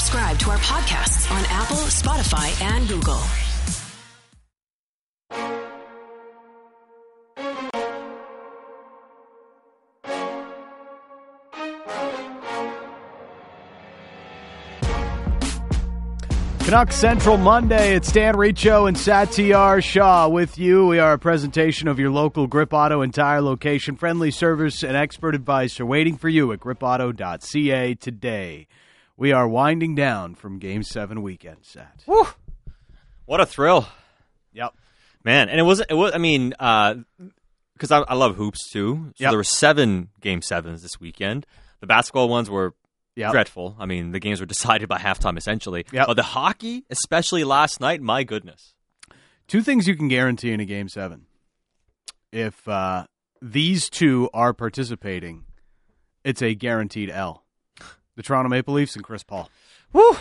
subscribe to our podcasts on Apple, Spotify, and Google. Canucks Central Monday. It's Dan Riccio and Satiar Shah with you. We are a presentation of your local Grip Auto entire location. Friendly service and expert advice are waiting for you at gripauto.ca today. We are winding down from Game 7 weekend, Sat. Woo! What a thrill. Yep. Man, and it was it was I mean, because I, I love hoops too. So Yep. there were seven game sevens this weekend. The basketball ones were Yep. dreadful. I mean, the games were decided by halftime essentially. Yep. But the hockey, especially last night, my goodness. Two things you can guarantee in a Game 7. If uh, these two are participating, it's a guaranteed L. The Toronto Maple Leafs and Chris Paul. Woo!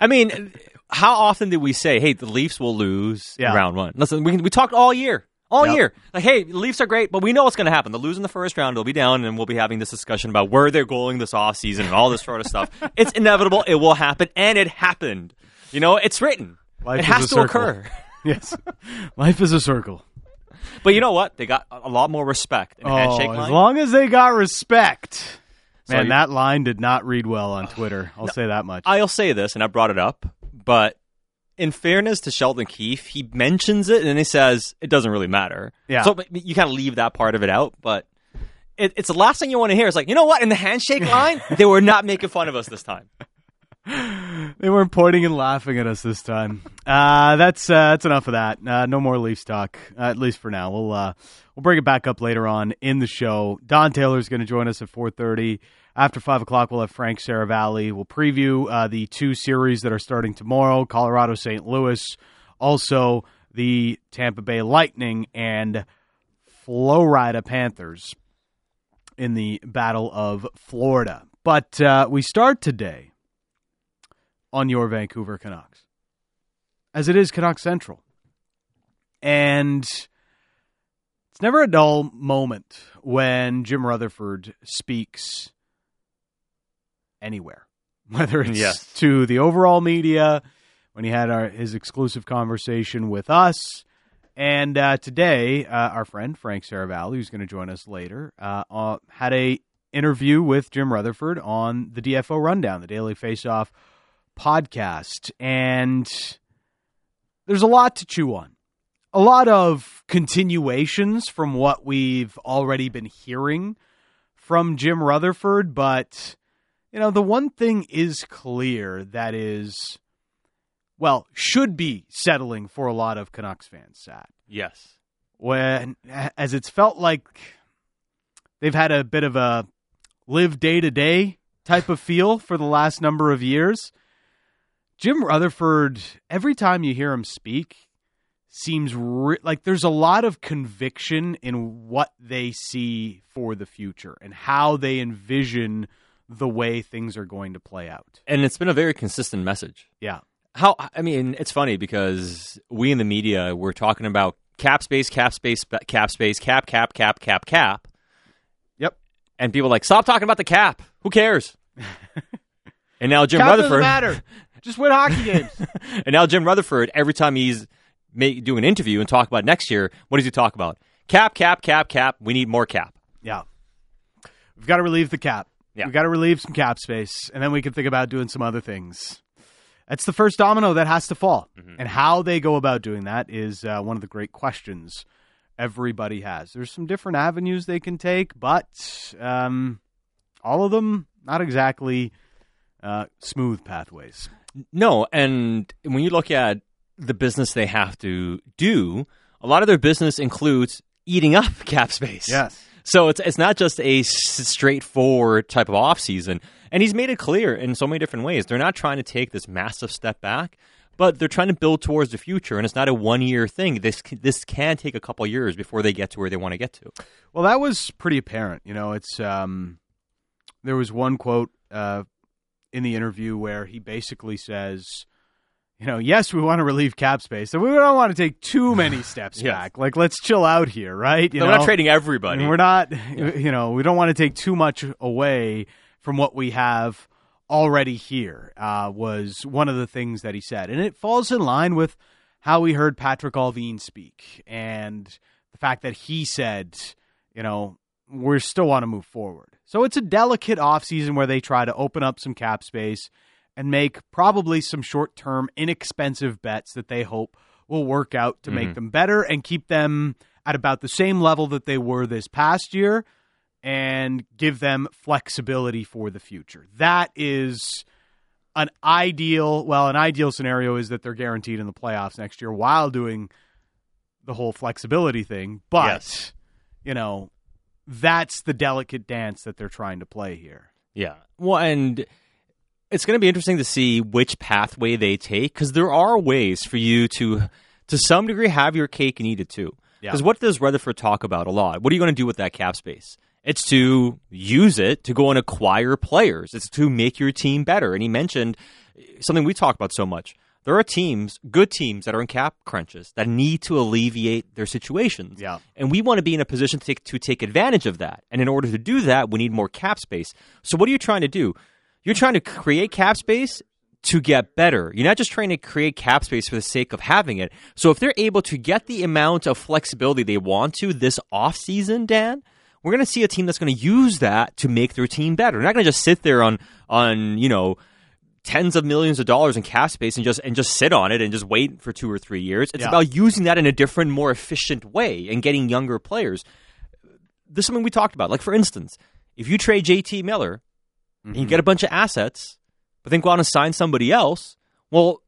I mean, how often did we say, "Hey, the Leafs will lose in Yeah. round one"? Listen, we we talked all year, all Yep. year. Like, hey, the Leafs are great, but we know what's going to happen. They'll lose in the first round. They'll be down, and we'll be having this discussion about where they're going this offseason and all this sort of stuff. It's inevitable. It will happen, and it happened. You know, it's written. Life it is has a to circle. occur. Yes. Life is a circle. But you know what? They got a lot more respect in the oh, handshake Oh, as long as they got respect. So Man, you- that line did not read well on Twitter. I'll say that much. I'll say this, and I brought it up, but in fairness to Sheldon Keefe, he mentions it and then he says it doesn't really matter. Yeah. So you kind of leave that part of it out, but it, it's the last thing you want to hear. It's like, you know what? In the handshake line, they were not making fun of us this time. they weren't pointing and laughing at us this time. Uh, that's uh, that's enough of that. Uh, no more Leafs talk, uh, at least for now. We'll uh, we'll bring it back up later on in the show. Don Taylor is going to join us at four thirty. After five o'clock, we'll have Frank Seravalli. We'll preview uh, the two series that are starting tomorrow: Colorado, St. Louis, also the Tampa Bay Lightning and Florida Panthers in the Battle of Florida. But we start today on your Vancouver Canucks, as it is Canucks Central. And it's never a dull moment when Jim Rutherford speaks anywhere, whether it's Yes. to the overall media, when he had our, his exclusive conversation with us. And uh, today, uh, our friend Frank Seravalli, who's going to join us later, uh, uh, had a interview with Jim Rutherford on the DFO Rundown, the Daily Faceoff podcast. And there's a lot to chew on. A lot of continuations from what we've already been hearing from Jim Rutherford. But, you know, the one thing is clear that is, well, should be settling for a lot of Canucks fans, Sat Yes. when as it's felt like they've had a bit of a live day to day type of feel for the last number of years. Jim Rutherford, every time you hear him speak, seems re- like there's a lot of conviction in what they see for the future and how they envision the way things are going to play out. And it's been a very consistent message. Yeah. How I mean, it's funny because we in the media were talking about cap space, cap space, cap space, cap, cap, cap, cap, cap, Yep. and people are like stop talking about the cap. Who cares? and now Jim Cap doesn't Rutherford, matter. Just win hockey games. and now Jim Rutherford, every time he's make, doing an interview and talk about next year, what does he talk about? Cap, cap, cap, cap. We need more cap. Yeah. We've got to relieve the cap. Yeah. We've got to relieve some cap space, and then we can think about doing some other things. That's the first domino that has to fall. And how they go about doing that is uh, one of the great questions everybody has. There's some different avenues they can take, but um, all of them not exactly uh, smooth pathways. No, and when you look at the business they have to do, a lot of their business includes eating up cap space. Yes. So it's it's not just a straightforward type of off season, and he's made it clear in so many different ways. They're not trying to take this massive step back, but they're trying to build towards the future, and it's not a one year thing. This this can take a couple years before they get to where they want to get to. Well, that was pretty apparent. You know, it's um, there was one quote uh, in the interview where he basically says, you know, yes, we want to relieve cap space, and we don't want to take too many steps Yes. back. Like, let's chill out here, right? You They're not trading everybody. we're not, you know, we don't want to take too much away from what we have already here, uh, was one of the things that he said. And it falls in line with how we heard Patrik Allvin speak and the fact that he said, you know, we still want to move forward. So it's a delicate offseason where they try to open up some cap space and make probably some short term, inexpensive bets that they hope will work out to mm-hmm. make them better and keep them at about the same level that they were this past year and give them flexibility for the future. That is an ideal, well, an ideal scenario is that they're guaranteed in the playoffs next year while doing the whole flexibility thing. But, yes. you know, that's the delicate dance that they're trying to play here. Yeah. Well, and it's going to be interesting to see which pathway they take because there are ways for you to, to some degree, have your cake and eat it too. Because yeah. what does Rutherford talk about a lot? What are you going to do with that cap space? It's to use it to go and acquire players. It's to make your team better. And he mentioned something we talk about so much. There are teams, good teams, that are in cap crunches that need to alleviate their situations. Yeah. And we want to be in a position to take, to take advantage of that. And in order to do that, we need more cap space. So, what are you trying to do? You're trying to create cap space to get better. You're not just trying to create cap space for the sake of having it. So, if they're able to get the amount of flexibility they want to this offseason, Dan, we're going to see a team that's going to use that to make their team better. They're not going to just sit there on on you know tens of millions of dollars in cap space and just and just sit on it and just wait for two or three years. It's yeah. about using that in a different, more efficient way and getting younger players. This is something we talked about. Like for instance, if you trade JT Miller mm-hmm. and you mm-hmm. get a bunch of assets, but then go out and sign somebody else, well,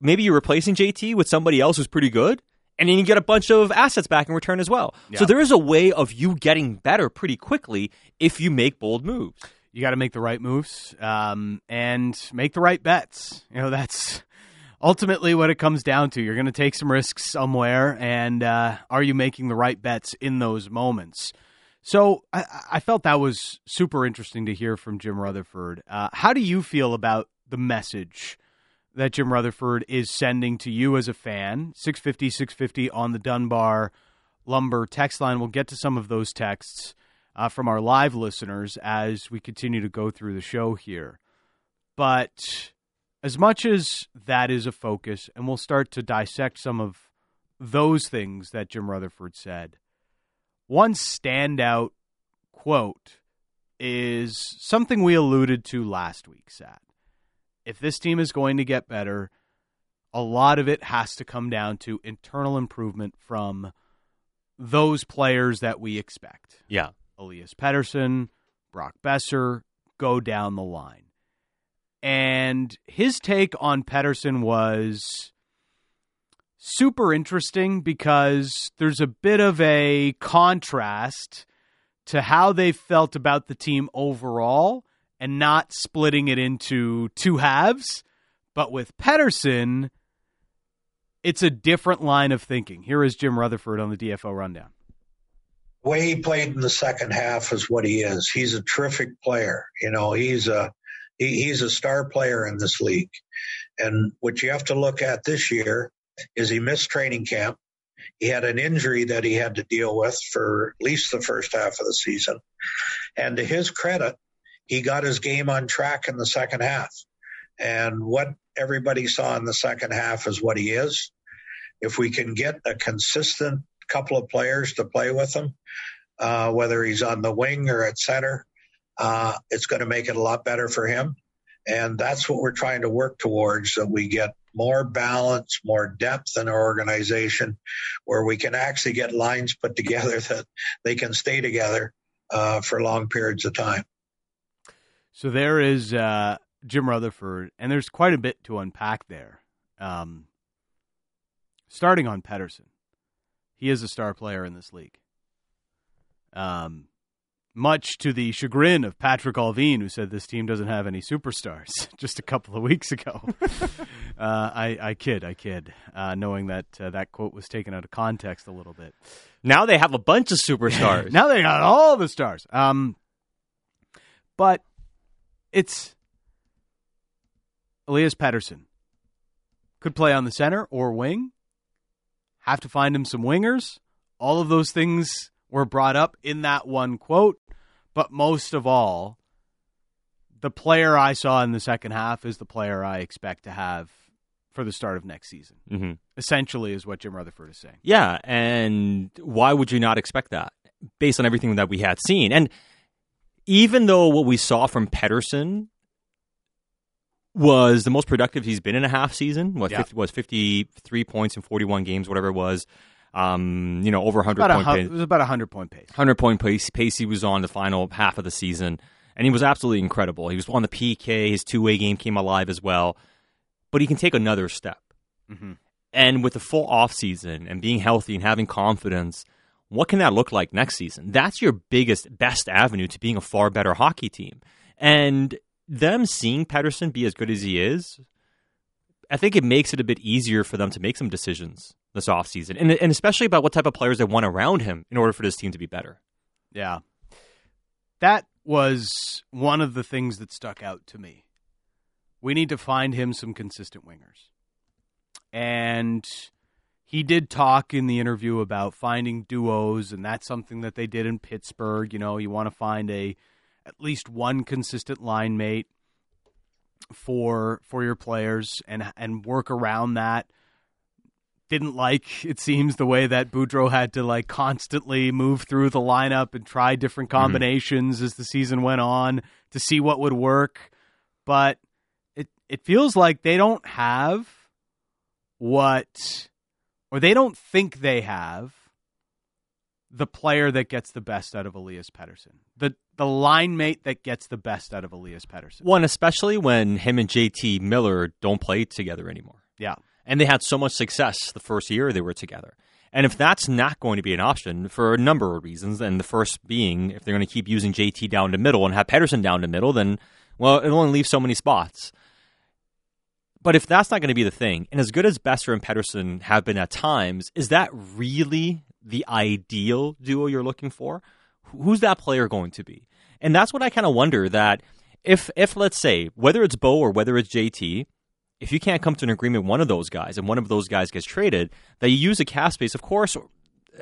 maybe you're replacing JT with somebody else who's pretty good and then you get a bunch of assets back in return as well. Yeah. So there is a way of you getting better pretty quickly if you make bold moves. You got to make the right moves um, and make the right bets. You know that's ultimately what it comes down to. You're going to take some risks somewhere, and uh, are you making the right bets in those moments? So I, I, felt that was super interesting to hear from Jim Rutherford. Uh, how do you feel about the message? that Jim Rutherford is sending to you as a fan. 650 650 on the Dunbar Lumber text line. We'll get to some of those texts uh, from our live listeners as we continue to go through the show here. But as much as that is a focus, and we'll start to dissect some of those things that Jim Rutherford said, one standout quote is something we alluded to last week, Sat if this team is going to get better, a lot of it has to come down to internal improvement from those players that we expect. Yeah. Elias Pettersson, Brock Boeser, go down the line. And his take on Pettersson was super interesting because there's a bit of a contrast to how they felt about the team overall and not splitting it into two halves. But with Pettersson, it's a different line of thinking. Here is Jim Rutherford on the DFO rundown. The way he played in the second half is what he is. He's a terrific player. You know, he's a he, he's a star player in this league. And what you have to look at this year is he missed training camp. He had an injury that he had to deal with for at least the first half of the season. And to his credit, he got his game on track in the second half. And what everybody saw in the second half is what he is. If we can get a consistent couple of players to play with him, uh, whether he's on the wing or at center, uh, it's going to make it a lot better for him. And that's what we're trying to work towards that we get more balance, more depth in our organization where we can actually get lines put together that they can stay together uh, for long periods of time. So there is uh, Jim Rutherford, and there's quite a bit to unpack there. Um, starting on Pettersson, he is a star player in this league. Um, much to the chagrin of Patrik Allvin, who said this team doesn't have any superstars just a couple of weeks ago. uh, I, I kid, I kid, uh, knowing that uh, that quote was taken out of context a little bit. Now they have a bunch of superstars. now they got all the stars. Um, but it's Elias Pettersson Could play on the center or wing. Have to find him some wingers. All of those things were brought up in that one quote. But most of all, the player I saw in the second half is the player I expect to have for the start of next season. Mm-hmm. Essentially, is what Jim Rutherford is saying. Yeah, and why would you not expect that based on everything that we had seen? And even though what we saw from Pettersson was the most productive he's been in a half season, what Yeah. 50, was 53 points in 41 games, whatever it was, um, you know, over 100 About a point hun- pace. it was about a hundred point pace. 100 point pace, pace he was on the final half of the season, and he was absolutely incredible. He was on the PK, his two way game came alive as well, but he can take another step. Mm-hmm. And with the full off season and being healthy and having confidence, what can that look like next season? That's your biggest, best avenue to being a far better hockey team. And them seeing Pettersson be as good as he is, I think it makes it a bit easier for them to make some decisions this offseason. And, and especially about what type of players they want around him in order for this team to be better. Yeah. That was one of the things that stuck out to me. We need to find him some consistent wingers. And he did talk in the interview about finding duos and that's something that they did in Pittsburgh, you know, you want to find a at least one consistent line mate for for your players and and work around that. Didn't like it seems the way that Boudreau had to like constantly move through the lineup and try different mm-hmm. combinations as the season went on to see what would work. But it it feels like they don't have what or they don't think they have the player that gets the best out of Elias Pettersson. The the line mate that gets the best out of Elias Pettersson One, especially when him and JT Miller don't play together anymore. yeah And they had so much success the first year they were together. And if that's not going to be an option for a number of reasons, and the first being if they're going to keep using JT down the middle and have Pettersson down the middle, then, well, it'll only leave so many spots. But if that's not going to be the thing, and as good as Boeser and Pettersson have been at times, is that really the ideal duo you're looking for? Who's that player going to be? And that's what I kind of wonder that if, if let's say, whether it's Bo or whether it's JT, if you can't come to an agreement with one of those guys and one of those guys gets traded, that you use a cap space, of course,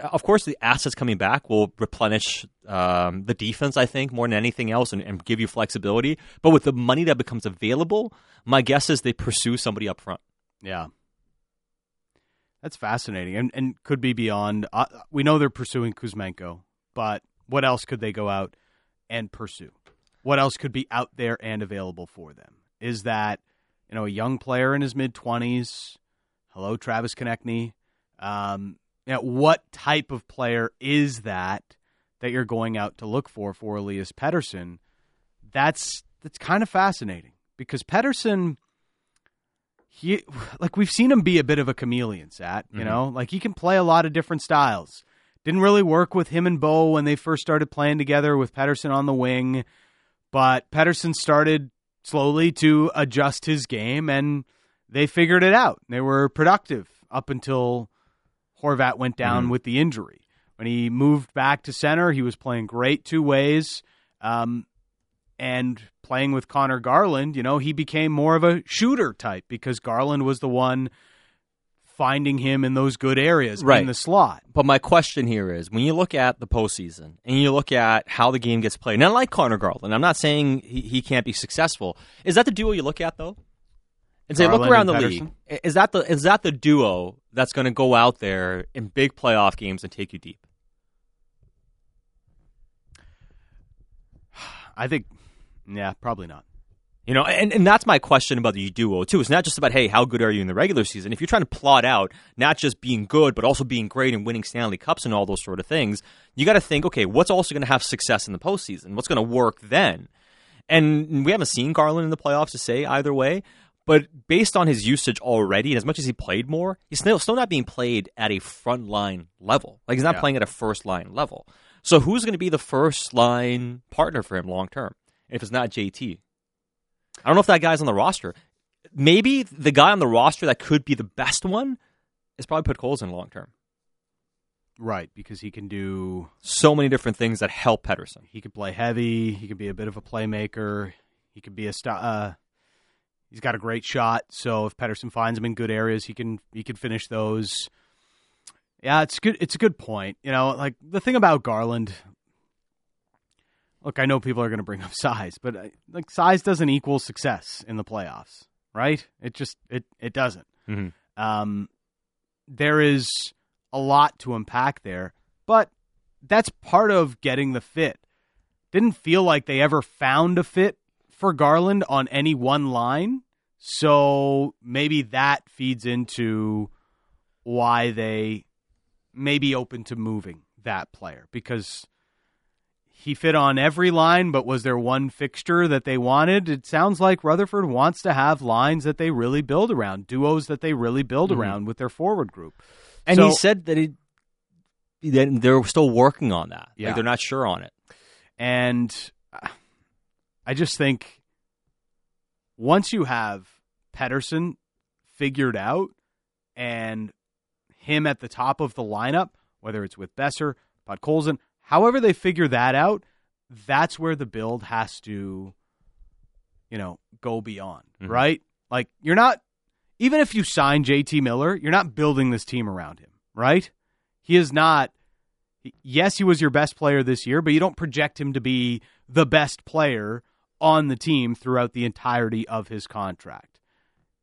of course, the assets coming back will replenish um, the defense, I think, more than anything else and, and give you flexibility. But with the money that becomes available, my guess is they pursue somebody up front. Yeah. That's fascinating and, and could be beyond. Uh, we know they're pursuing Kuzmenko, but what else could they go out and pursue? What else could be out there and available for them? Is that, you know, a young player in his mid 20s? Hello, Travis Konecny. Um, you know, what type of player is that that you're going out to look for for Elias Pettersson? That's that's kind of fascinating because Pettersson he like we've seen him be a bit of a chameleon, Sat. You Mhm. know, like he can play a lot of different styles. Didn't really work with him and Bo when they first started playing together with Pettersson on the wing, but Pettersson started slowly to adjust his game, and they figured it out. They were productive up until Horvat went down Mhm. with the injury. When he moved back to center, he was playing great two ways. Um, and playing with Conor Garland, you know, he became more of a shooter type because Garland was the one finding him in those good areas in the slot. But my question here is when you look at the postseason and you look at how the game gets played, and I like Conor Garland, I'm not saying he, he can't be successful. Is that the duo you look at though? And say, look around the and league. Is that the is that the duo that's going to go out there in big playoff games and take you deep? I think, yeah, probably not. You know, and, and that's my question about the duo too. It's not just about hey, how good are you in the regular season? If you're trying to plot out not just being good, but also being great and winning Stanley Cups and all those sort of things, you got to think, okay, what's also going to have success in the postseason? What's going to work then? And we haven't seen Garland in the playoffs to say either way. But based on his usage already, and as much as he played more, he's still still not being played at a front line level. Like he's not Yeah. playing at a first line level. So who's going to be the first line partner for him long term? If it's not JT, I don't know if that guy's on the roster. Maybe the guy on the roster that could be the best one is probably Podkolzin long term. Right, because he can do, So many different things that help Pettersson. he could play heavy, he could be a bit of a playmaker, he could be a st- uh, he's got a great shot. So if Pettersson finds him in good areas, he can he can finish those. Yeah, it's good. It's a good point. You know, like the thing about Garland, look, I know people are going to bring up size, but uh, like size doesn't equal success in the playoffs, right? It just it it doesn't. Mhm. Um, there is a lot to unpack there, but that's part of getting the fit. Didn't feel like they ever found a fit for Garland on any one line, so maybe that feeds into why they may be open to moving that player because he fit on every line, but was there one fixture that they wanted? It sounds like Rutherford wants to have lines that they really build around, duos that they really build Mhm. around with their forward group. And So- he said that, he, that they're still working on that. Yeah. Like they're not sure on it. And I just think once you have Pettersson figured out and him at the top of the lineup, whether it's with Boeser, Podkolzin, however they figure that out, that's where the build has to, you know, go beyond, Mhm. right? Like you're not, even if you sign JT Miller, you're not building this team around him, right? He is not yes, he was your best player this year, but you don't project him to be the best player on the team throughout the entirety of his contract.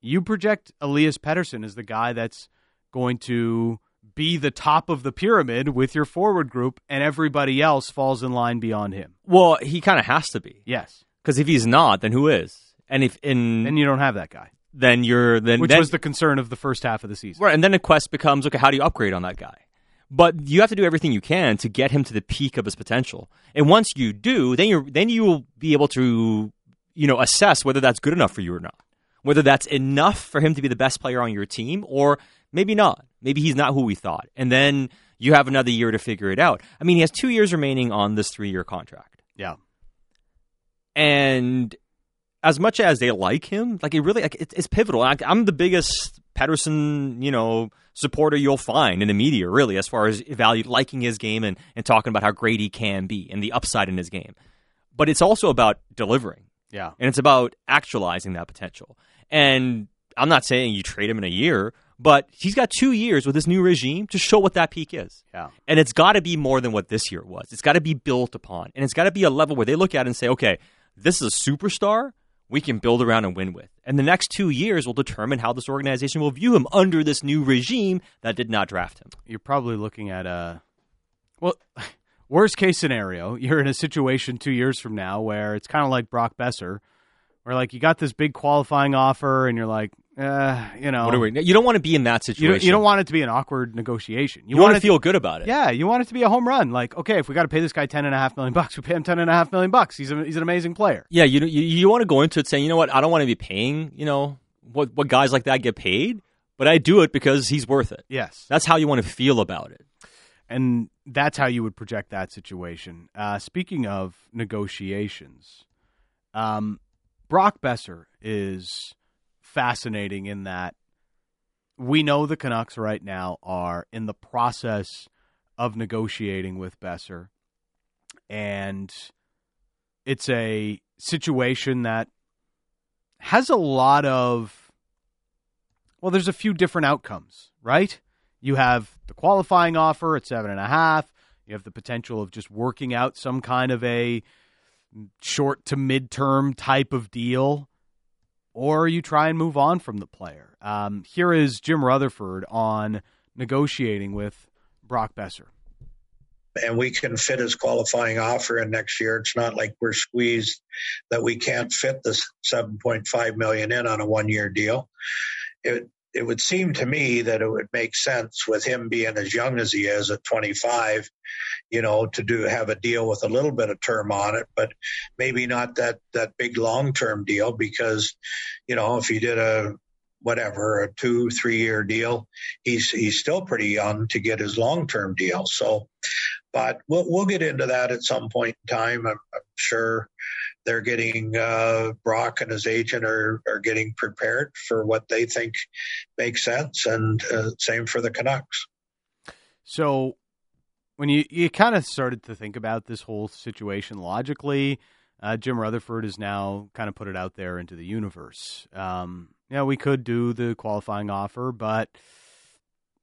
You project Elias Pettersson as the guy that's going to be the top of the pyramid with your forward group, and everybody else falls in line beyond him. Well, he kind of has to be Yes. because if he's not, then who is? And if in Then you don't have that guy, then you're then which then, was the concern of the first half of the season. right, and then the quest becomes okay. How do you upgrade on that guy? But you have to do everything you can to get him to the peak of his potential. And once you do, then you're then you will be able to you know assess whether that's good enough for you or not. Whether that's enough for him to be the best player on your team or maybe not. Maybe he's not who we thought. And then you have another year to figure it out. I mean, he has 2 years remaining on this 3-year contract. Yeah. And as much as they like him, like it really, like it, it's pivotal. Like, I'm the biggest Pettersson, you know, supporter you'll find in the media, really, as far as value, liking his game and, and talking about how great he can be and the upside in his game. But it's also about delivering Yeah. and it's about actualizing that potential. And I'm not saying you trade him in a year, but he's got two years with this new regime to show what that peak is. Yeah. And it's got to be more than what this year was. It's got to be built upon. And it's got to be a level where they look at it and say, okay, this is a superstar we can build around and win with. And the next two years will determine how this organization will view him under this new regime that did not draft him. You're probably looking at a well, worst case scenario. You're in a situation two years from now where it's kind of like Brock Boeser, where like you got this big qualifying offer and you're like, uh, you know, What are we, you don't want to be in that you situation. don't, you don't want it to be an awkward negotiation. You want it to feel good about it. Yeah, you want it to be a home run. Like, okay, if we got to pay this guy ten and a half million bucks, we pay him ten and a half million bucks. He's a, he's an amazing player. Yeah, you you, you want to go into it saying, you know what, I don't want to be paying, you know, what what guys like that get paid, but I do it because he's worth it. Yes, That's how you want to feel about it. and that's how you would project that situation. Uh, speaking of negotiations, um, Brock Boeser is fascinating in that we know the Canucks right now are in the process of negotiating with Boeser, and it's a situation that has a lot of well, there's a few different outcomes, right? You have the qualifying offer at seven and a half. You have the potential of just working out some kind of a short to midterm type of deal, or you try and move on from the player. Um, here is Jim Rutherford on negotiating with Brock Boeser. and we can fit his qualifying offer in next year. It's not like we're squeezed that we can't fit this 7.5 million in on a one year deal. It it would seem to me that it would make sense with him being as young as he is at 25, you know, to do have a deal with a little bit of term on it, but maybe not that that big long term deal because, you know, if he did a whatever a two three year deal, he's he's still pretty young to get his long term deal. So but we'll we'll get into that at some point in time. I'm, I'm sure they're getting uh, Brock and his agent are are getting prepared for what they think makes sense, and uh, same for the Canucks. So when you you kind of started to think about this whole situation logically, uh, Jim Rutherford has now kind of put it out there into the universe. Um, yeah, we could do the qualifying offer, but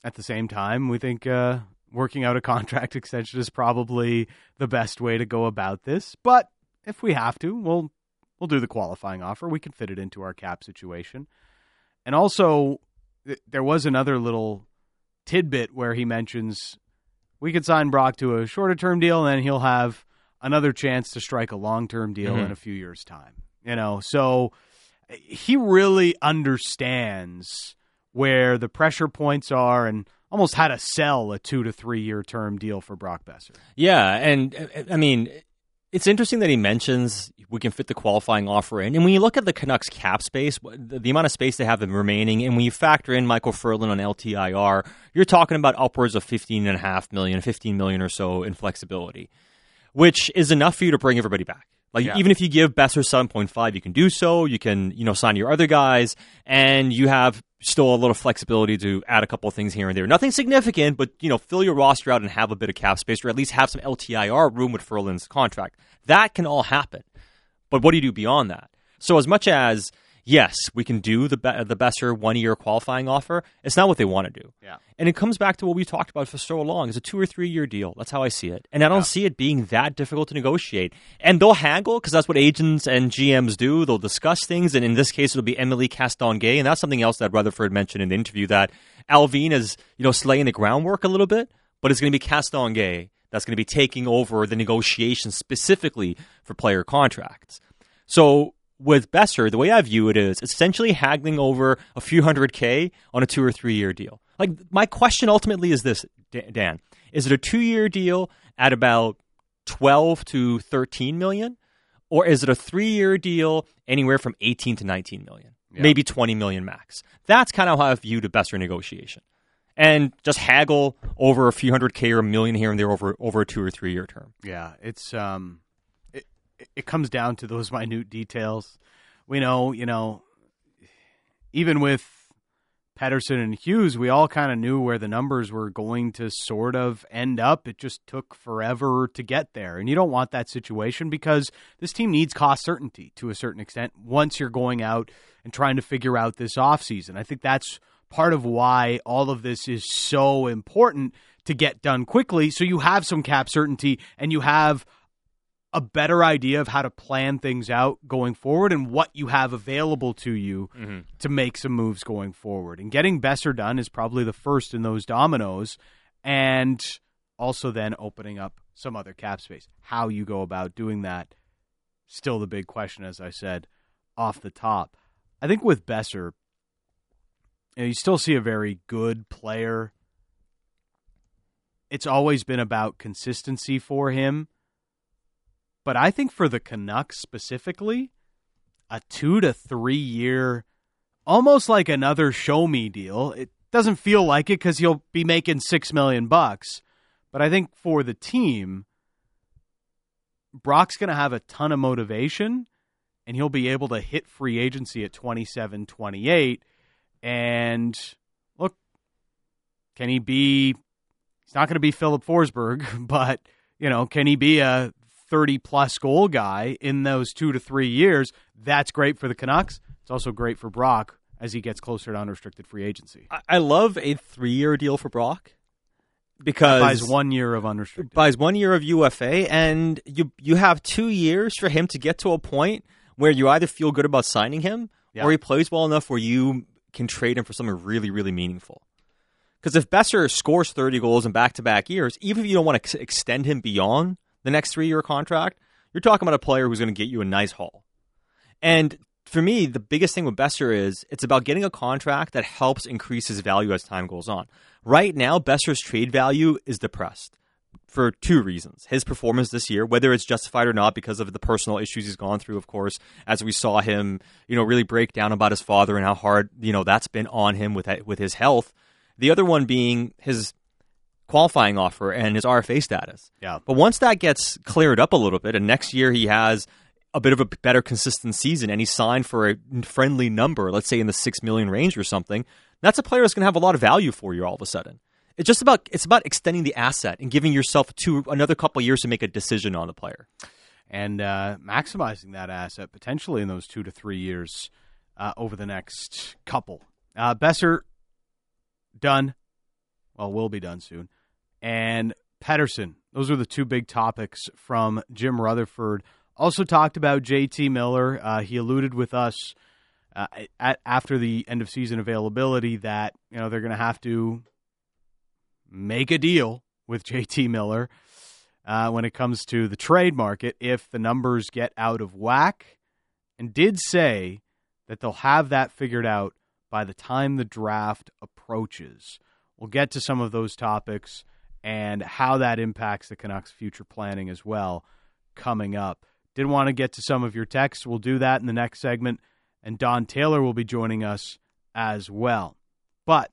at the same time, we think uh, working out a contract extension is probably the best way to go about this. But if we have to, we'll we'll do the qualifying offer. We can fit it into our cap situation. And also, th- there was another little tidbit where he mentions we could sign Brock to a shorter term deal, and then he'll have another chance to strike a long term deal Mhm. in a few years' time. You know, so he really understands where the pressure points are and almost how to sell a two to three year term deal for Brock Boeser. Yeah, and I mean, it's interesting that he mentions we can fit the qualifying offer in. And when you look at the Canucks cap space, the, the amount of space they have remaining, and when you factor in Micheal Ferland on LTIR, you're talking about upwards of 15.5 million, 15 million or so in flexibility, which is enough for you to bring everybody back. Like Yeah. even if you give Boeser 7.5, you can do so. You can, you know, sign your other guys, and you have still a little flexibility to add a couple of things here and there. Nothing significant, but you know, fill your roster out and have a bit of cap space, or at least have some LTIR room with Ferland's contract. That can all happen. But what do you do beyond that? So as much as yes, we can do the be- the Boeser one year qualifying offer, it's not what they want to do. Yeah. And it comes back to what we talked about for so long. It's a two or three year deal. That's how I see it. And I don't see it being that difficult to negotiate. And they'll haggle because that's what agents and GMs do. They'll discuss things. And in this case, it'll be Emily Castonguay. And that's something else that Rutherford mentioned in the interview that Allvin is, you know, slaying the groundwork a little bit, but it's going to be Castonguay that's going to be taking over the negotiations specifically for player contracts. So with Boeser, the way I view it is essentially haggling over a few hundred K on a two or three year deal. Like, my question ultimately is this, Dan. Is it a two year deal at about 12 to 13 million? Or is it a three year deal anywhere from 18 to 19 million? Maybe 20 million max. That's kind of how I view the Boeser negotiation. And just haggle over a few hundred K or a million here and there over, over a two or three year term. Yeah, it's um, it comes down to those minute details. We know, you know, even with Pettersson and Hughes, we all kind of knew where the numbers were going to sort of end up. It just took forever to get there, and you don't want that situation because this team needs cost certainty to a certain extent. Once you're going out and trying to figure out this offseason. I think that's part of why all of this is so important to get done quickly so you have some cap certainty and you have a better idea of how to plan things out going forward and what you have available to you mm-hmm. to make some moves going forward. And getting Boeser done is probably the first in those dominoes and also then opening up some other cap space. How you go about doing that still the big question as I said off the top. I think with Boeser you, know, you still see a very good player. It's always been about consistency for him. But I think for the Canucks specifically, a two to three year, almost like another show me deal. It doesn't feel like it because he'll be making six million bucks. But I think for the team, Brock's going to have a ton of motivation and he'll be able to hit free agency at 27, 28. And look, can he be? He's not going to be Filip Forsberg, but you know, can he be a 30 plus goal guy in those two to three years? That's great for the Canucks. It's also great for Brock as he gets closer to unrestricted free agency. I, I love a three year deal for Brock because Buys one year of unrestricted. buys one year of UFA, and you you have two years for him to get to a point where you either feel good about signing him Yeah. or he plays well enough where you can trade him for something really really meaningful. Because if Boeser scores thirty goals in back to back years, even if you don't want to ex- extend him beyond the next three year contract, you're talking about a player who's going to get you a nice haul. And for me, the biggest thing with Boeser is it's about getting a contract that helps increase his value as time goes on. Right now, Boeser's trade value is depressed for two reasons. His performance this year, whether it's justified or not because of the personal issues he's gone through, of course, as we saw him, you know, really break down about his father and how hard, you know, that's been on him with with his health. The other one being his qualifying offer and his RFA status. Yeah. But once that gets cleared up a little bit, and next year he has a bit of a better consistent season, and he signed for a friendly number, let's say in the six million range or something, that's a player that's going to have a lot of value for you all of a sudden. It's just about it's about extending the asset and giving yourself two another couple of years to make a decision on the player. and uh, maximizing that asset potentially in those two to three years uh, over the next couple. Uh, Boeser done. Well, will be done soon. And Pettersson. Those are the two big topics from Jim Rutherford. Also talked about JT Miller. Uh, he alluded with us uh, at, after the end of season availability that you know they're going to have to make a deal with JT Miller uh, when it comes to the trade market if the numbers get out of whack, and did say that they'll have that figured out by the time the draft approaches. We'll get to some of those topics and how that impacts the Canucks' future planning as well coming up. Did want to get to some of your texts. We'll do that in the next segment, and Don Taylor will be joining us as well. But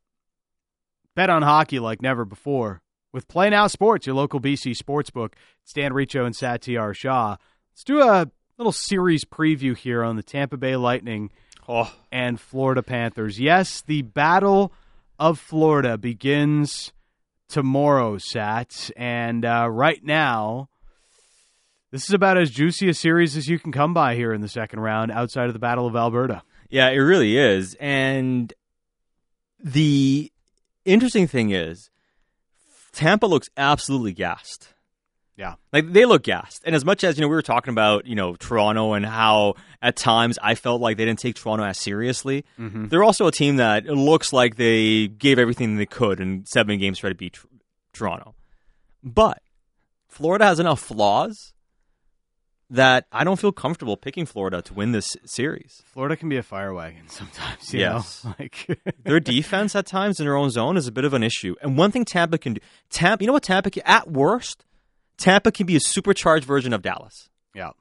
bet on hockey like never before with Play Now Sports, your local BC sportsbook. Stan Riccio and Satiar Shah. Let's do a little series preview here on the Tampa Bay Lightning Oh, and Florida Panthers. Yes, the Battle of Florida begins tomorrow, Sat. And uh, right now, this is about as juicy a series as you can come by here in the second round outside of the Battle of Alberta. yeah, it really is. And the interesting thing is, Tampa looks absolutely gassed. Yeah. Like they look gassed. And as much as, you know, we were talking about, you know, Toronto and how at times I felt like they didn't take Toronto as seriously, Mm-hmm. they're also a team that it looks like they gave everything they could in seven games to try to beat Tr- Toronto. But Florida has enough flaws that I don't feel comfortable picking Florida to win this series. Florida can be a fire wagon sometimes, you Yes. know? Like Their defense at times in their own zone is a bit of an issue. And one thing Tampa can do, Tampa, you know what Tampa can, at worst, Tampa can be a supercharged version of Dallas. Yeah.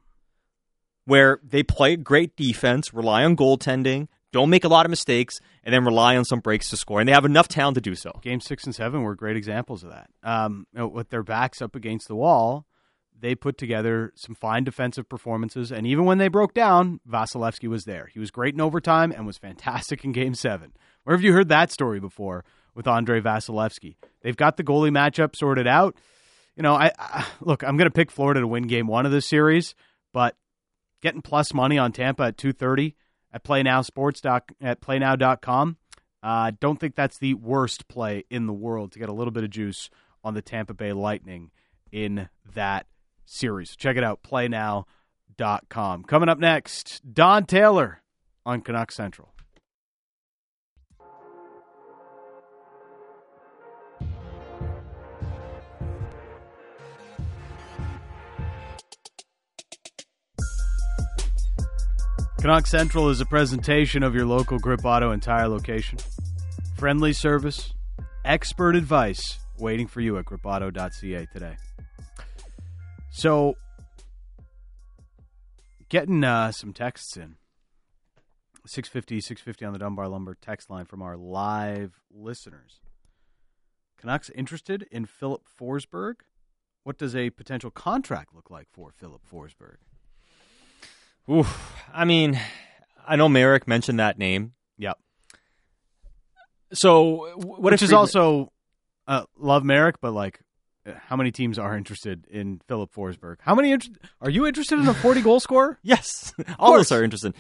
where they play great defense, rely on goaltending, don't make a lot of mistakes, and then rely on some breaks to score. And they have enough talent to do so. Game six and seven were great examples of that. Um, you know, with their backs up against the wall, they put together some fine defensive performances. And even when they broke down, Vasilevskiy was there. He was great in overtime and was fantastic in game seven. Where have you heard that story before with Andrei Vasilevskiy? They've got the goalie matchup sorted out. You know, I, I look, I'm going to pick Florida to win game one of this series, but getting plus money on Tampa at 230 at playnowsports at playnow.com. Uh, don't think that's the worst play in the world to get a little bit of juice on the Tampa Bay Lightning in that series. Check it out, playnow.com. Coming up next, Don Taylor on Canuck Central. Canuck Central is a presentation of your local Grip Auto and Tire location. Friendly service, expert advice waiting for you at gripauto.ca today. So, getting uh, some texts in 650 650 on the Dunbar Lumber text line from our live listeners. Canucks interested in Filip Forsberg? What does a potential contract look like for Filip Forsberg? Oof. I mean, I know Merrick mentioned that name. Yep. So what Which is Friedman- also uh, love Merrick, but like, uh, how many teams are interested in Filip Forsberg? How many inter- are you interested in a forty goal scorer? Yes, all of us are interested.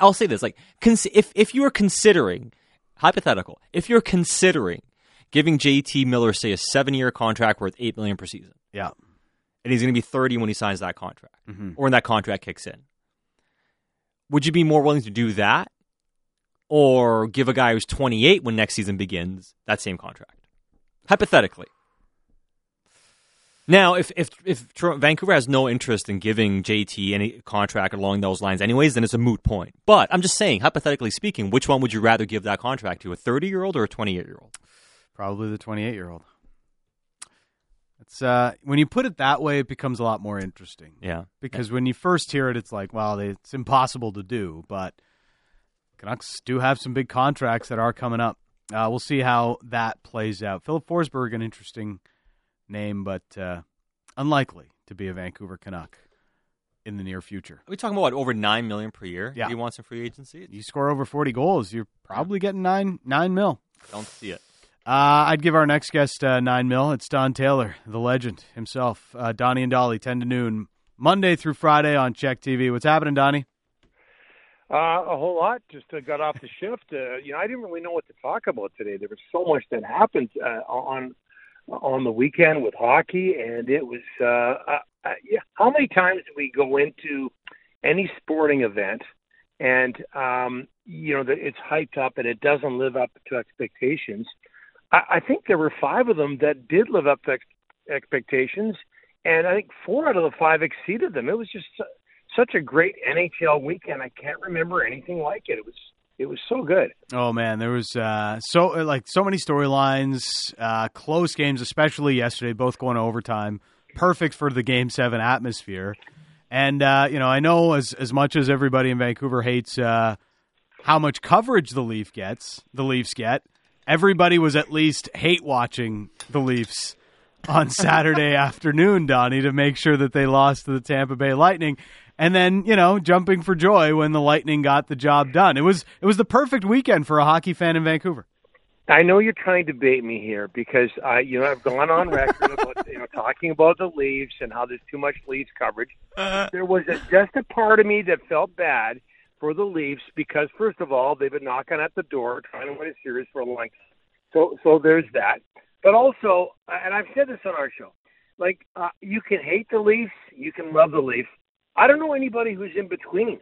I'll say this: like, cons- if if you are considering hypothetical, if you're considering giving JT Miller say a seven year contract worth eight million per season, Yeah, and he's going to be thirty when he signs that contract, Mhm. or when that contract kicks in, would you be more willing to do that, or give a guy who's twenty eight when next season begins that same contract? Hypothetically. Now, if if if Vancouver has no interest in giving JT any contract along those lines, anyways, then it's a moot point. But I'm just saying, hypothetically speaking, which one would you rather give that contract to, a 30 year old or a 28 year old? probably the twenty-eight year old. It's uh, when you put it that way, it becomes a lot more interesting. Yeah, because when you first hear it, it's like, well, they, it's impossible to do. But Canucks do have some big contracts that are coming up. Uh, we'll see how that plays out. Filip Forsberg, an interesting name, but uh, unlikely to be a Vancouver Canuck in the near future. are we talking about what, over nine million per year? Yeah. he wants in free agency. You score over forty goals, you're probably getting nine nine mil. Don't see it. Uh, I'd give our next guest uh, nine mil. It's Don Taylor, the legend himself. Uh, Donnie and Dolly, ten to noon, Monday through Friday on CHEK TV. What's happening, Donnie? Uh, a whole lot. Just uh, got off the shift. Uh, you know, I didn't really know what to talk about today. There was so much that happened on on the weekend with hockey, and it was. Yeah, how many times do we go into any sporting event, and um, you know it's hyped up and it doesn't live up to expectations? I, I think there were five of them that did live up to ex- expectations, and I think four out of the five exceeded them. It was just such a great NHL weekend. I can't remember anything like it. It was it was so good. Oh man, there was uh, so like so many storylines, uh, close games, especially yesterday, both going to overtime. Perfect for the Game Seven atmosphere. And uh, you know, I know as as much as everybody in Vancouver hates uh, how much coverage the Leaf gets, the Leafs get. Everybody was at least hate watching the Leafs on Saturday afternoon, Donnie, to make sure that they lost to the Tampa Bay Lightning and then you know jumping for joy when the Lightning got the job done. It was it was the perfect weekend for a hockey fan in Vancouver. I know you're trying to bait me here because I, you know, I've gone on record about you know talking about the Leafs and how there's too much Leafs coverage. Uh, there was a, just a part of me that felt bad for the Leafs because first of all they've been knocking at the door trying to win a series for a long time. So so there's that. But also, and I've said this on our show, like uh, you can hate the Leafs, you can love the Leafs, I don't know anybody who's in between.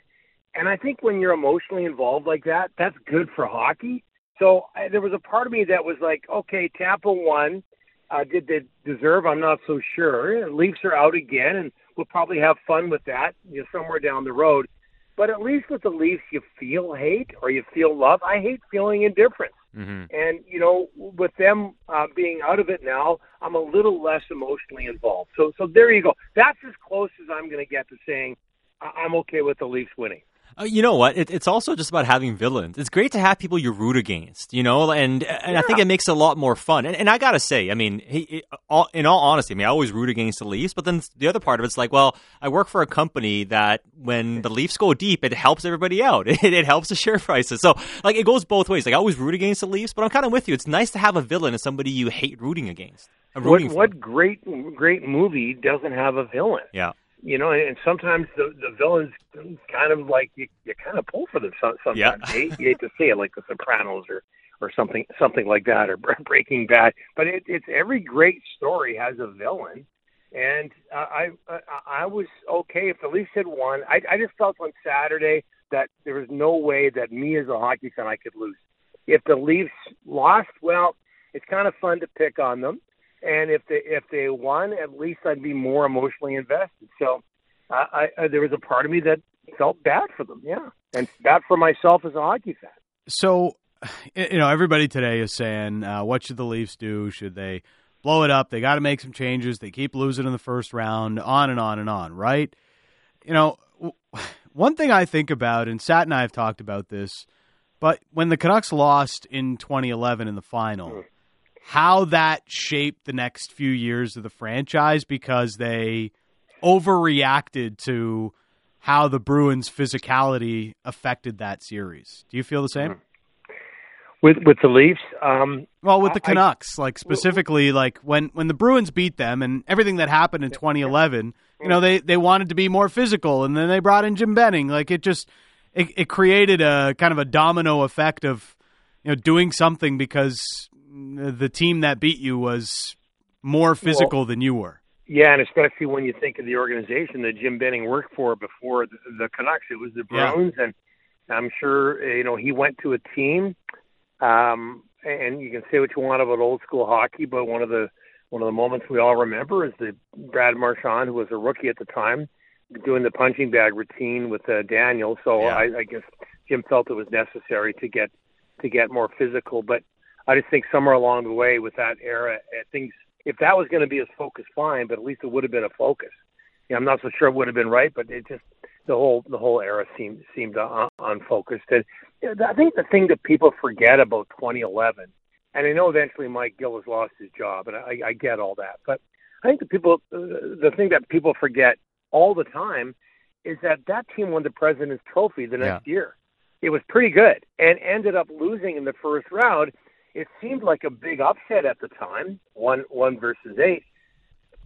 And I think when you're emotionally involved like that, that's good for hockey. So I, there was a part of me that was like, okay, Tampa won. Uh, did they deserve? I'm not so sure. Leafs are out again, and we'll probably have fun with that, you know, somewhere down the road. But at least with the Leafs, you feel hate or you feel love. I hate feeling indifference. Mm-hmm. And you know, with them uh, being out of it now, I'm a little less emotionally involved. So, so there you go. That's as close as I'm going to get to saying I'm okay with the Leafs winning. Uh, you know what? It, it's also just about having villains. It's great to have people you root against, you know, and and yeah. I think it makes it a lot more fun. And, and I gotta say, I mean, he, he, all, in all honesty, I mean, I always root against the Leafs, but then the other part of it's like, well, I work for a company that when the Leafs go deep, it helps everybody out. It, it helps the share prices. So like, it goes both ways. Like, I always root against the Leafs, but I'm kind of with you. It's nice to have a villain as somebody you hate rooting against. What, what great great movie doesn't have a villain? Yeah you know, and sometimes the the villains kind of like you you kind of pull for them sometimes. Yeah. you, hate, you hate to see it, like The Sopranos or or something something like that, or Breaking Bad. But it, it's every great story has a villain, and uh, I, I I was okay if the Leafs had won. I I just felt on Saturday that there was no way that me as a hockey fan I could lose. If the Leafs lost, well, it's kind of fun to pick on them and if they if they won, at least I'd be more emotionally invested. So I, I there was a part of me that felt bad for them, yeah, and bad for myself as a hockey fan. So, you know, everybody today is saying, uh, what should the Leafs do? Should they blow it up? They got to make some changes. They keep losing in the first round, on and on and on, right? You know, one thing I think about, and Sat and I have talked about this, but when the Canucks lost in 2011 in the final. Mm how that shaped the next few years of the franchise because they overreacted to how the Bruins' physicality affected that series. Do you feel the same? With with the Leafs, um, well, with the Canucks, I, like specifically, like when when the Bruins beat them and everything that happened in 2011, you know, they they wanted to be more physical, and then they brought in Jim Benning. Like it just it, it created a kind of a domino effect of you know doing something because the team that beat you was more physical well, than you were. Yeah, and especially when you think of the organization that Jim Benning worked for before the, the Canucks, it was the Bruins, yeah. and I'm sure you know he went to a team. Um, and you can say what you want about old school hockey, but one of the one of the moments we all remember is the Brad Marchand, who was a rookie at the time, doing the punching bag routine with uh, Daniel. So yeah. I, I guess Jim felt it was necessary to get to get more physical. But I just think somewhere along the way with that era, eh, things if that was going to be a focus, fine, but at least it would have been a focus. You know, I'm not so sure it would have been right, but it just the whole the whole era seemed seemed uh, unfocused. And you know, I think the thing that people forget about 2011, and I know eventually Mike Gillis lost his job, and I, I get all that, but I think the people the thing that people forget all the time is that that team won the President's Trophy the next yeah. year. It was pretty good and ended up losing in the first round it seemed like a big upset at the time, one one versus eight.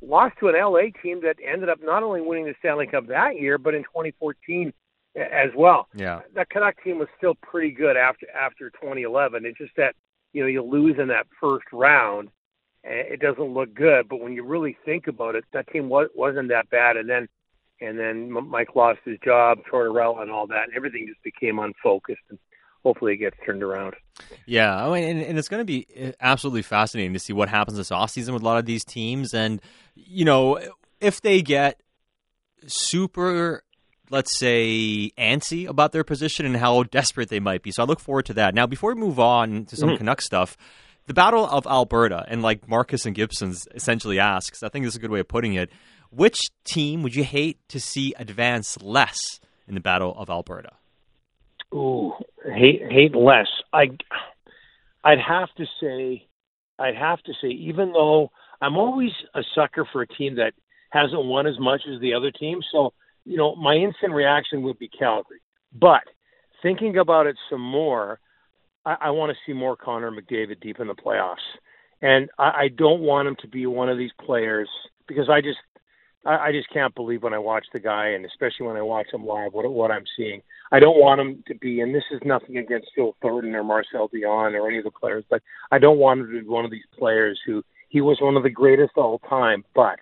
Lost to an LA team that ended up not only winning the Stanley Cup that year, but in 2014 as well. Yeah, that Canuck team was still pretty good after after 2011. It's just that you know you lose in that first round, it doesn't look good. But when you really think about it, that team was, wasn't that bad. And then, and then Mike lost his job, Tortorella, and all that, and everything just became unfocused. And hopefully, it gets turned around. Yeah, I mean, and, and it's going to be uh, absolutely fascinating to see what happens this offseason with a lot of these teams, and you know, if they get super let's say, antsy about their position and how desperate they might be. So I look forward to that. Now, before we move on to some mm-hmm. Canuck stuff, the Battle of Alberta, and like Marcus and Gibson's essentially asks, I think this is a good way of putting it. Which team would you hate to see advance less in the Battle of Alberta? Ooh, hate hate less. I I'd have to say, I'd have to say, even though I'm always a sucker for a team that hasn't won as much as the other team, so you know my instant reaction would be Calgary. But thinking about it some more, I, I want to see more Connor McDavid deep in the playoffs, and I, I don't want him to be one of these players because I just I, I just can't believe when I watch the guy, and especially when I watch him live, what what I'm seeing. I don't want him to be, and this is nothing against Phil Thornton or Marcel Dionne or any of the players, but I don't want him to be one of these players who he was one of the greatest all time, but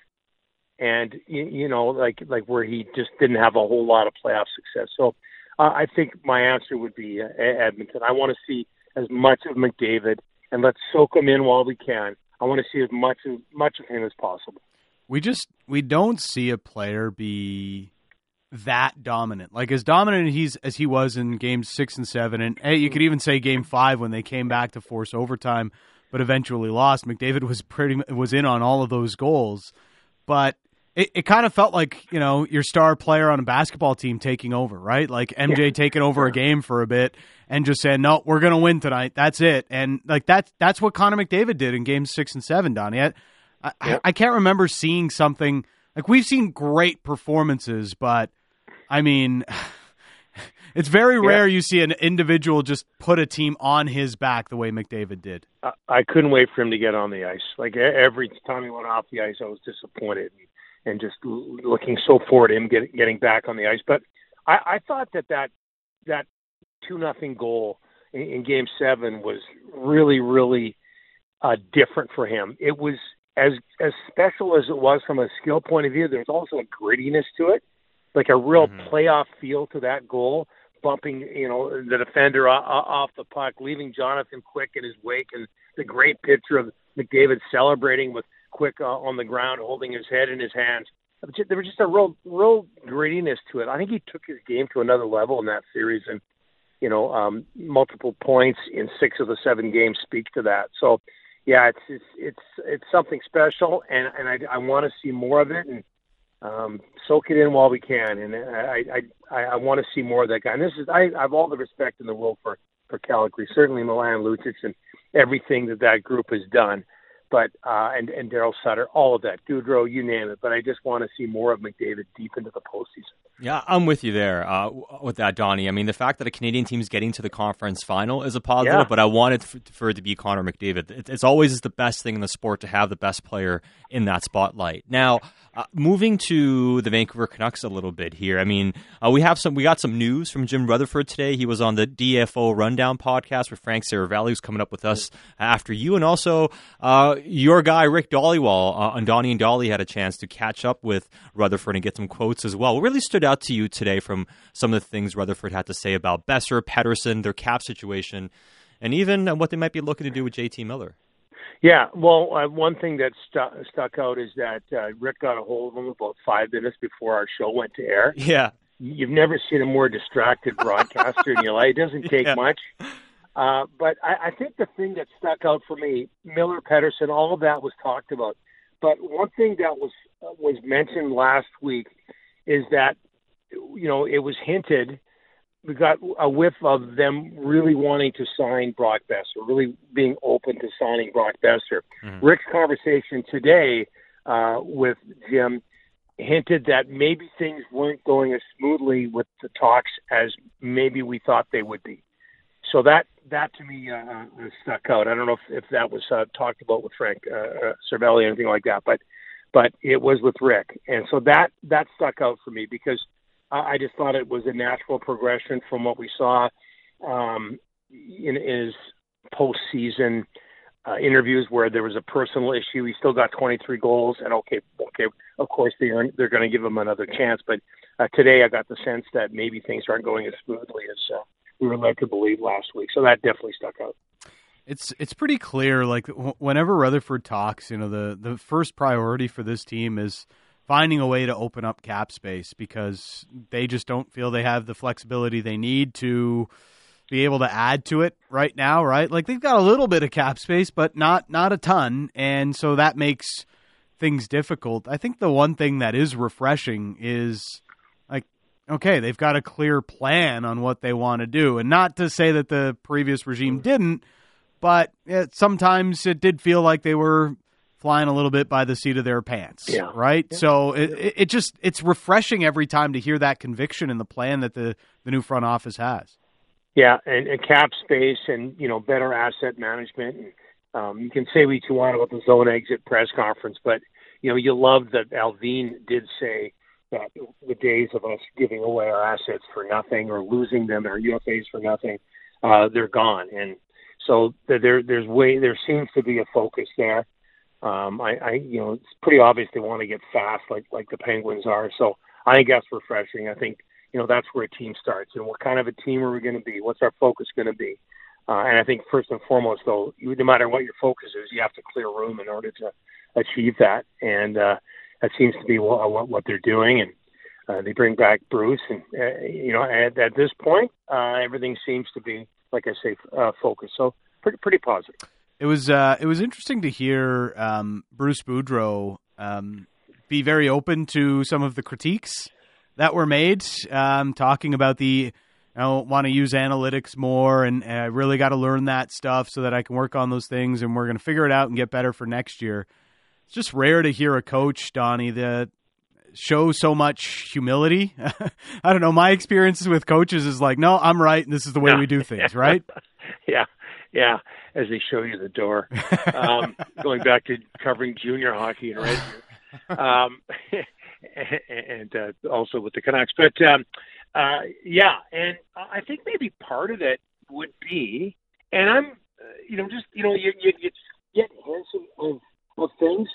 and you, you know like like where he just didn't have a whole lot of playoff success. So uh, I think my answer would be uh, Edmonton. I want to see as much of McDavid, and let's soak him in while we can. I want to see as much as much of him as possible. We just we don't see a player be that dominant, like as dominant he's as he was in games six and seven, and hey, you could even say game five when they came back to force overtime, but eventually lost. McDavid was pretty was in on all of those goals, but it, it kind of felt like you know your star player on a basketball team taking over, right? Like MJ yeah. taking over a game for a bit and just saying, "No, we're going to win tonight. That's it." And like that's that's what Connor McDavid did in games six and seven. Donnie, I, I, I can't remember seeing something like we've seen great performances, but I mean. It's very rare you see an individual just put a team on his back the way McDavid did. I, I couldn't wait for him to get on the ice. Like every time he went off the ice, I was disappointed and just looking so forward to him get, getting back on the ice. But I, I thought that that that two nothing goal in, in Game Seven was really really uh, different for him. It was as as special as it was from a skill point of view. There's also a grittiness to it, like a real mm-hmm. playoff feel to that goal, bumping you know the defender off the puck, leaving Jonathan Quick in his wake, and the great picture of McDavid celebrating with quick uh, on the ground, holding his head in his hands. There was just a real, real grittiness to it. I think he took his game to another level in that series, and you know, um, multiple points in six of the seven games speak to that. So, yeah, it's it's it's it's something special, and and I, I want to see more of it and um, soak it in while we can. And I I I, want to see more of that guy. And this is I, I have all the respect in the world for for Calgary, certainly Milan Lucic and everything that that group has done but uh, and and Daryl Sutter, all of that, Gaudreau, you name it. But I just want to see more of McDavid deep into the postseason. Yeah, I'm with you there uh, with that, Donnie. I mean, the fact that a Canadian team is getting to the conference final is a positive, yeah. but I wanted for, for, it to be Connor McDavid. it's always the best thing in the sport to have the best player in that spotlight. Now, uh, moving to the Vancouver Canucks a little bit here. I mean, uh, we have some. We got some news from Jim Rutherford today. He was on the DFO Rundown podcast with Frank Seravalli, who's coming up with us after you, and also uh, your guy Rick Dhaliwal uh, on Donnie and Dhali had a chance to catch up with Rutherford and get some quotes as well. What really stood out to you today from some of the things Rutherford had to say about Boeser, Pettersson, their cap situation, and even what they might be looking to do with JT Miller. Yeah, well, uh, one thing that stu- stuck out is that uh, Rick got a hold of him about five minutes before our show went to air. Yeah, you've never seen a more distracted broadcaster in your life. It doesn't take yeah. much. Uh, but I, I think the thing that stuck out for me, Miller, Pettersson, all of that was talked about. But one thing that was uh, was mentioned last week is that you know it was hinted we got a whiff of them really wanting to sign Brock Boeser, really being open to signing Brock Boeser. Mm-hmm. Rick's conversation today uh, with Jim hinted that maybe things weren't going as smoothly with the talks as maybe we thought they would be. So that that to me uh, uh stuck out. I don't know if, if that was uh, talked about with Frank uh, uh, Seravalli or anything like that, but but it was with Rick, and so that that stuck out for me because I just thought it was a natural progression from what we saw um, in his postseason uh, interviews where there was a personal issue. He still got 23 goals, and okay, okay, of course they are, they're going to give him another chance. But uh, today, I got the sense that maybe things aren't going as smoothly as uh, we were led to believe last week. So that definitely stuck out. It's it's pretty clear. Like whenever Rutherford talks, you know, the the first priority for this team is finding a way to open up cap space because they just don't feel they have the flexibility they need to be able to add to it right now, right? Like they've got a little bit of cap space, but not not a ton, and so that makes things difficult. I think the one thing that is refreshing is like okay, they've got a clear plan on what they want to do, and not to say that the previous regime didn't, but it, sometimes it did feel like they were flying a little bit by the seat of their pants. Yeah. Right. Yeah. So it, it just it's refreshing every time to hear that conviction in the plan that the the new front office has. Yeah, and, and cap space and you know better asset management. And, um, you can say what you want about the zone exit press conference, but you know you love that Allvin did say that the days of us giving away our assets for nothing or losing them or UFAs for nothing, uh, they're gone. And so there there's way there seems to be a focus there. Um, I, I you know it's pretty obvious they want to get fast like like the Penguins are. So I think that's refreshing. I think you know that's where a team starts. And what kind of a team are we going to be? What's our focus going to be? Uh, and I think first and foremost, though, no matter what your focus is, you have to clear room in order to achieve that. And uh, that seems to be what, what, what they're doing. And uh, they bring back Bruce, and uh, you know, at, at this point, uh, everything seems to be, like I say, uh, focused. So pretty pretty positive. It was uh, it was interesting to hear um, Bruce Boudreau um, be very open to some of the critiques that were made, um, talking about the I want to use analytics more, and, I really got to learn that stuff so that I can work on those things, and we're going to figure it out and get better for next year. It's just rare to hear a coach, Donnie, that shows so much humility. I don't know. My experiences with coaches is like, no, I'm right, and this is the way we do things, right? yeah, yeah. As they show you the door, um, going back to covering junior hockey and Red um, and uh, also with the Canucks. But um, uh, yeah, and I think maybe part of it would be, and I'm, uh, you know, just you know, you you, you get hints of, of things.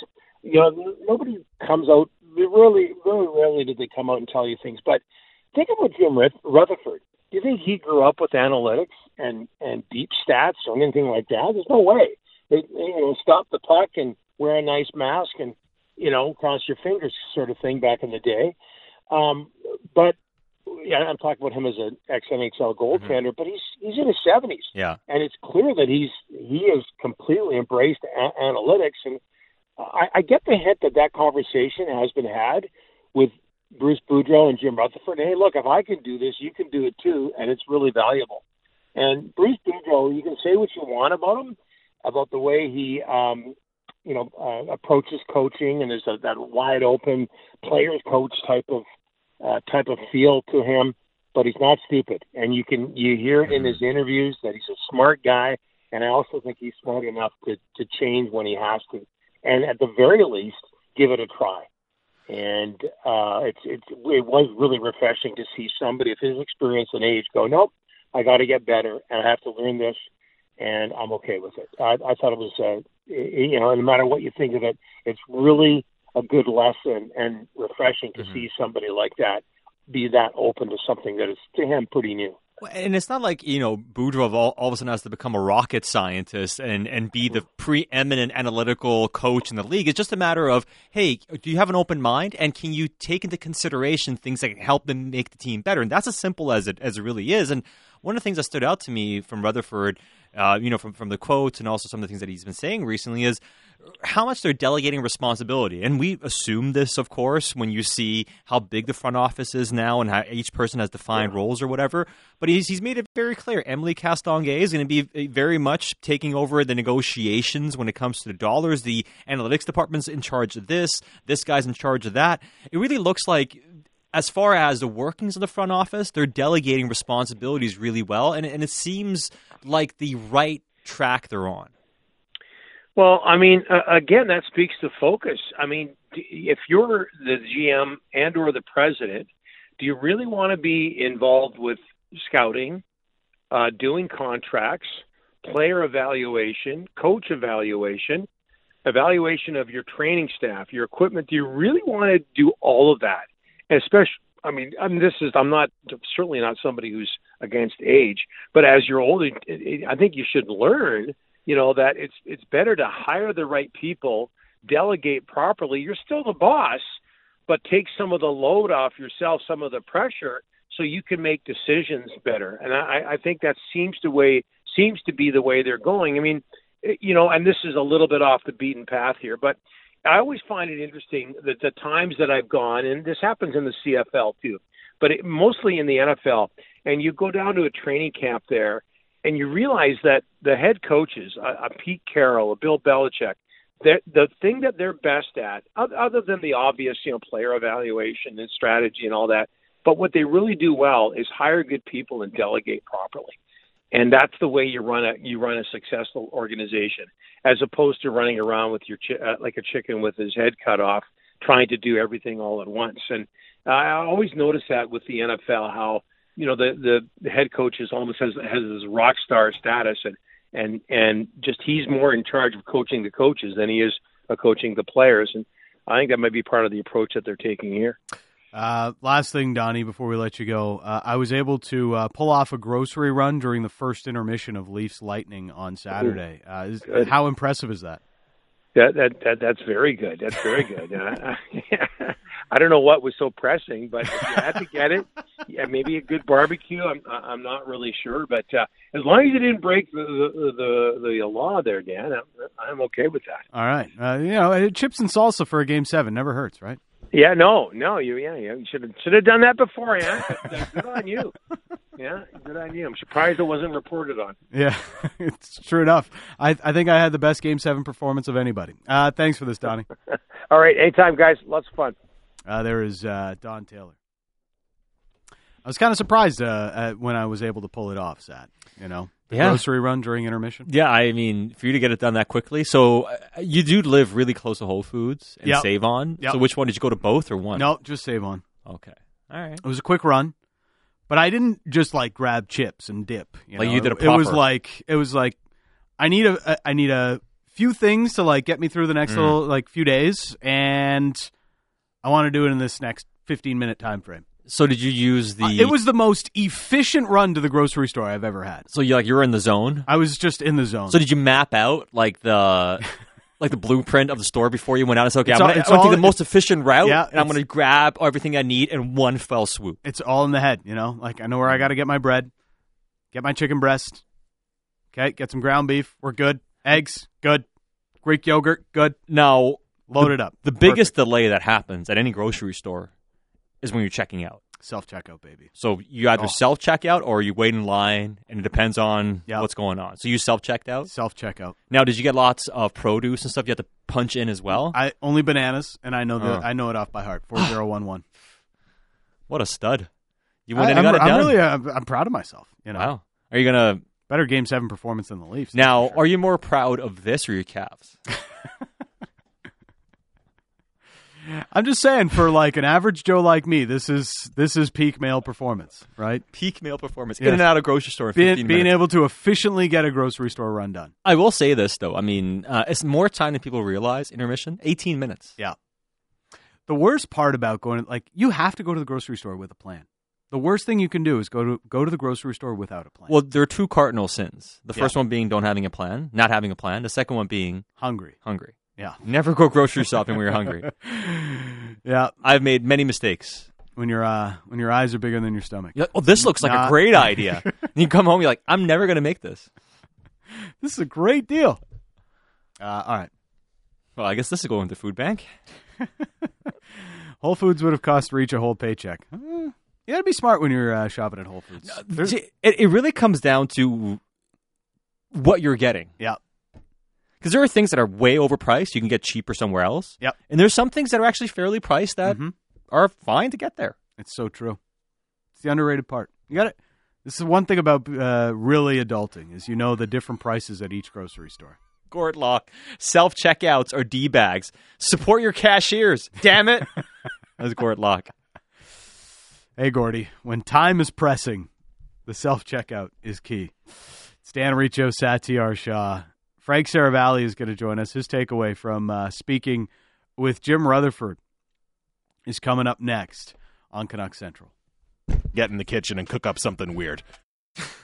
You know, nobody comes out. Really, really rarely did they come out and tell you things. But think about Jim Rutherford. Do you think he grew up with analytics and and deep stats or anything like that? There's no way. They, they you know stop the puck and wear a nice mask and you know, cross your fingers sort of thing back in the day. Um, but yeah, I'm talking about him as an ex NHL goaltender, mm-hmm. but he's he's in his 70s. Yeah, and it's clear that he's he has completely embraced a- analytics, and I, I get the hint that that conversation has been had with Bruce Boudreau and Jim Rutherford. Hey, look, if I can do this, you can do it too, and it's really valuable. And Bruce Boudreau, you can say what you want about him, about the way he um, you know uh, approaches coaching, and there's a, that wide open players coach type of uh, type of feel to him. But he's not stupid, and you can you hear in his interviews that he's a smart guy, and I also think he's smart enough to to change when he has to, and at the very least, give it a try. And uh, it's it's it was really refreshing to see somebody of his experience and age go, nope, I got to get better, and I have to learn this, and I'm okay with it. I, I thought it was uh, you know, no matter what you think of it, it's really a good lesson and refreshing to mm-hmm. see somebody like that be that open to something that is to him pretty new. And it's not like, you know, Boudreau all, all of a sudden has to become a rocket scientist and, and be the preeminent analytical coach in the league. It's just a matter of, hey, do you have an open mind? And can you take into consideration things that can help them make the team better? And that's as simple as it, as it really is. And one of the things that stood out to me from Rutherford uh, you know, from, from the quotes and also some of the things that he's been saying recently is how much they're delegating responsibility. And we assume this, of course, when you see how big the front office is now and how each person has defined yeah. roles or whatever. But he's, he's made it very clear. Emily Castonguay is going to be uh, very much taking over the negotiations when it comes to the dollars. The analytics department's in charge of this. This guy's in charge of that. It really looks like as far as the workings of the front office, they're delegating responsibilities really well, and, and it seems like the right track they're on. Well, I mean, uh, again, that speaks to focus. I mean, if you're the GM and or the president, do you really want to be involved with scouting, uh, doing contracts, player evaluation, coach evaluation, evaluation of your training staff, your equipment. Do you really want to do all of that? And especially, I mean, I mean, this is I'm not certainly not somebody who's against age, but as you're older, I think you should learn, you know, that it's it's better to hire the right people, delegate properly. You're still the boss, but take some of the load off yourself, some of the pressure, so you can make decisions better. And I, I think that seems to way seems to be the way they're going. I mean, eh, you know, and this is a little bit off the beaten path here, but I always find it interesting that the times that I've gone, and this happens in the CFL too, but it, mostly in the NFL, and you go down to a training camp there, and you realize that the head coaches, a, a Pete Carroll, a Bill Belichick, the thing that they're best at, other than the obvious, you know, player evaluation and strategy and all that, but what they really do well is hire good people and delegate properly. And that's the way you run a you run a successful organization as opposed to running around with your chi- uh, like a chicken with his head cut off trying to do everything all at once. And i always notice that with the nfl how you know the the, head coach is almost has has his rock star status and and and just he's more in charge of coaching the coaches than he is of coaching the players and i think that might be part of the approach that they're taking here uh, last thing, Donnie, before we let you go, uh, I was able to uh, pull off a grocery run during the first intermission of Leafs Lightning on Saturday. Uh, is, how impressive is that? That, that that that's very good. That's very good. Uh, I don't know what was so pressing, but if you had to get it, yeah, maybe a good barbecue. I'm I'm not really sure, but uh, as long as you didn't break the the the, the law there, Dan, I'm, I'm okay with that. All right, uh, you know, chips and salsa for a game seven never hurts, right? Yeah, no, no, you yeah, yeah, you should have should have done that before, yeah. good on you. Yeah, good on you. I'm surprised it wasn't reported on. Yeah, it's true enough. I I think I had the best Game Seven performance of anybody. Uh, thanks for this, Donnie. All right, anytime, guys. Lots of fun. Uh, there is uh, Don Taylor. I was kind of surprised uh, when I was able to pull it off, Sat. You know, yeah. grocery run during intermission. Yeah, I mean, for you to get it done that quickly. So uh, you do live really close to Whole Foods and yep. Save On. Yep. So which one did you go to both or one? No, just Save On. Okay. All right. It was a quick run, but I didn't just like grab chips and dip. You like know? you did a proper. It was like it was like I need a I need a few things to like get me through the next mm. little like few days, and I want to do it in this next fifteen minute time frame. So did you use the? Uh, it was the most efficient run to the grocery store I've ever had. So you like you were in the zone. I was just in the zone. So did you map out like the like the blueprint of the store before you went out? It's okay. It's I'm gonna, take the most efficient route, yeah, and I'm going to grab everything I need in one fell swoop. It's all in the head, you know. Like I know where I got to get my bread, get my chicken breast. Okay, get some ground beef. We're good. Eggs, good. Greek yogurt, good. Now load the, it up. The Perfect. biggest delay that happens at any grocery store is when you're checking out. Self checkout, baby. So you either oh. self checkout or you wait in line, and it depends on yep. what's going on. So you self checked out. Self checkout. Now, did you get lots of produce and stuff you had to punch in as well? I only bananas, and I know the, oh. I know it off by heart. Four zero one one. What a stud! You went I, and got it done. I'm really, uh, I'm, I'm, proud of myself. You know. Wow. Are you gonna better game seven performance than the Leafs? Now, sure. are you more proud of this or your Cavs? I'm just saying, for like an average Joe like me, this is this is peak male performance, right? Peak male performance. In and out of grocery store. being, being able to efficiently get a grocery store run done. I will say this though. I mean, uh, it's more time than people realize. Intermission, 18 minutes. Yeah. The worst part about going, like, you have to go to the grocery store with a plan. The worst thing you can do is go to go to the grocery store without a plan. Well, there are two cardinal sins. The first one being don't having a plan, not having a plan. The second one being hungry. Hungry. Yeah. Never go grocery shopping when you're hungry. yeah. I've made many mistakes. When your uh, when your eyes are bigger than your stomach. Like, oh, this looks like Not- a great idea. you come home, you're like, I'm never going to make this. This is a great deal. Uh, all right. Well, I guess this is going to food bank. Whole Foods would have cost Reach a whole paycheck. Uh, you got to be smart when you're uh, shopping at Whole Foods. It, it really comes down to what you're getting. Yeah because there are things that are way overpriced you can get cheaper somewhere else. Yep. And there's some things that are actually fairly priced that mm-hmm. are fine to get there. It's so true. It's the underrated part. You got it. This is one thing about uh, really adulting is you know the different prices at each grocery store. Gord Lock, self checkouts are d bags. Support your cashiers. Damn it. That's Gord Lock. Hey Gordy, when time is pressing, the self checkout is key. Stan Riccio, Satiar Shah. Frank Seravalli is going to join us. His takeaway from uh, speaking with Jim Rutherford is coming up next on Canuck Central. Get in the kitchen and cook up something weird.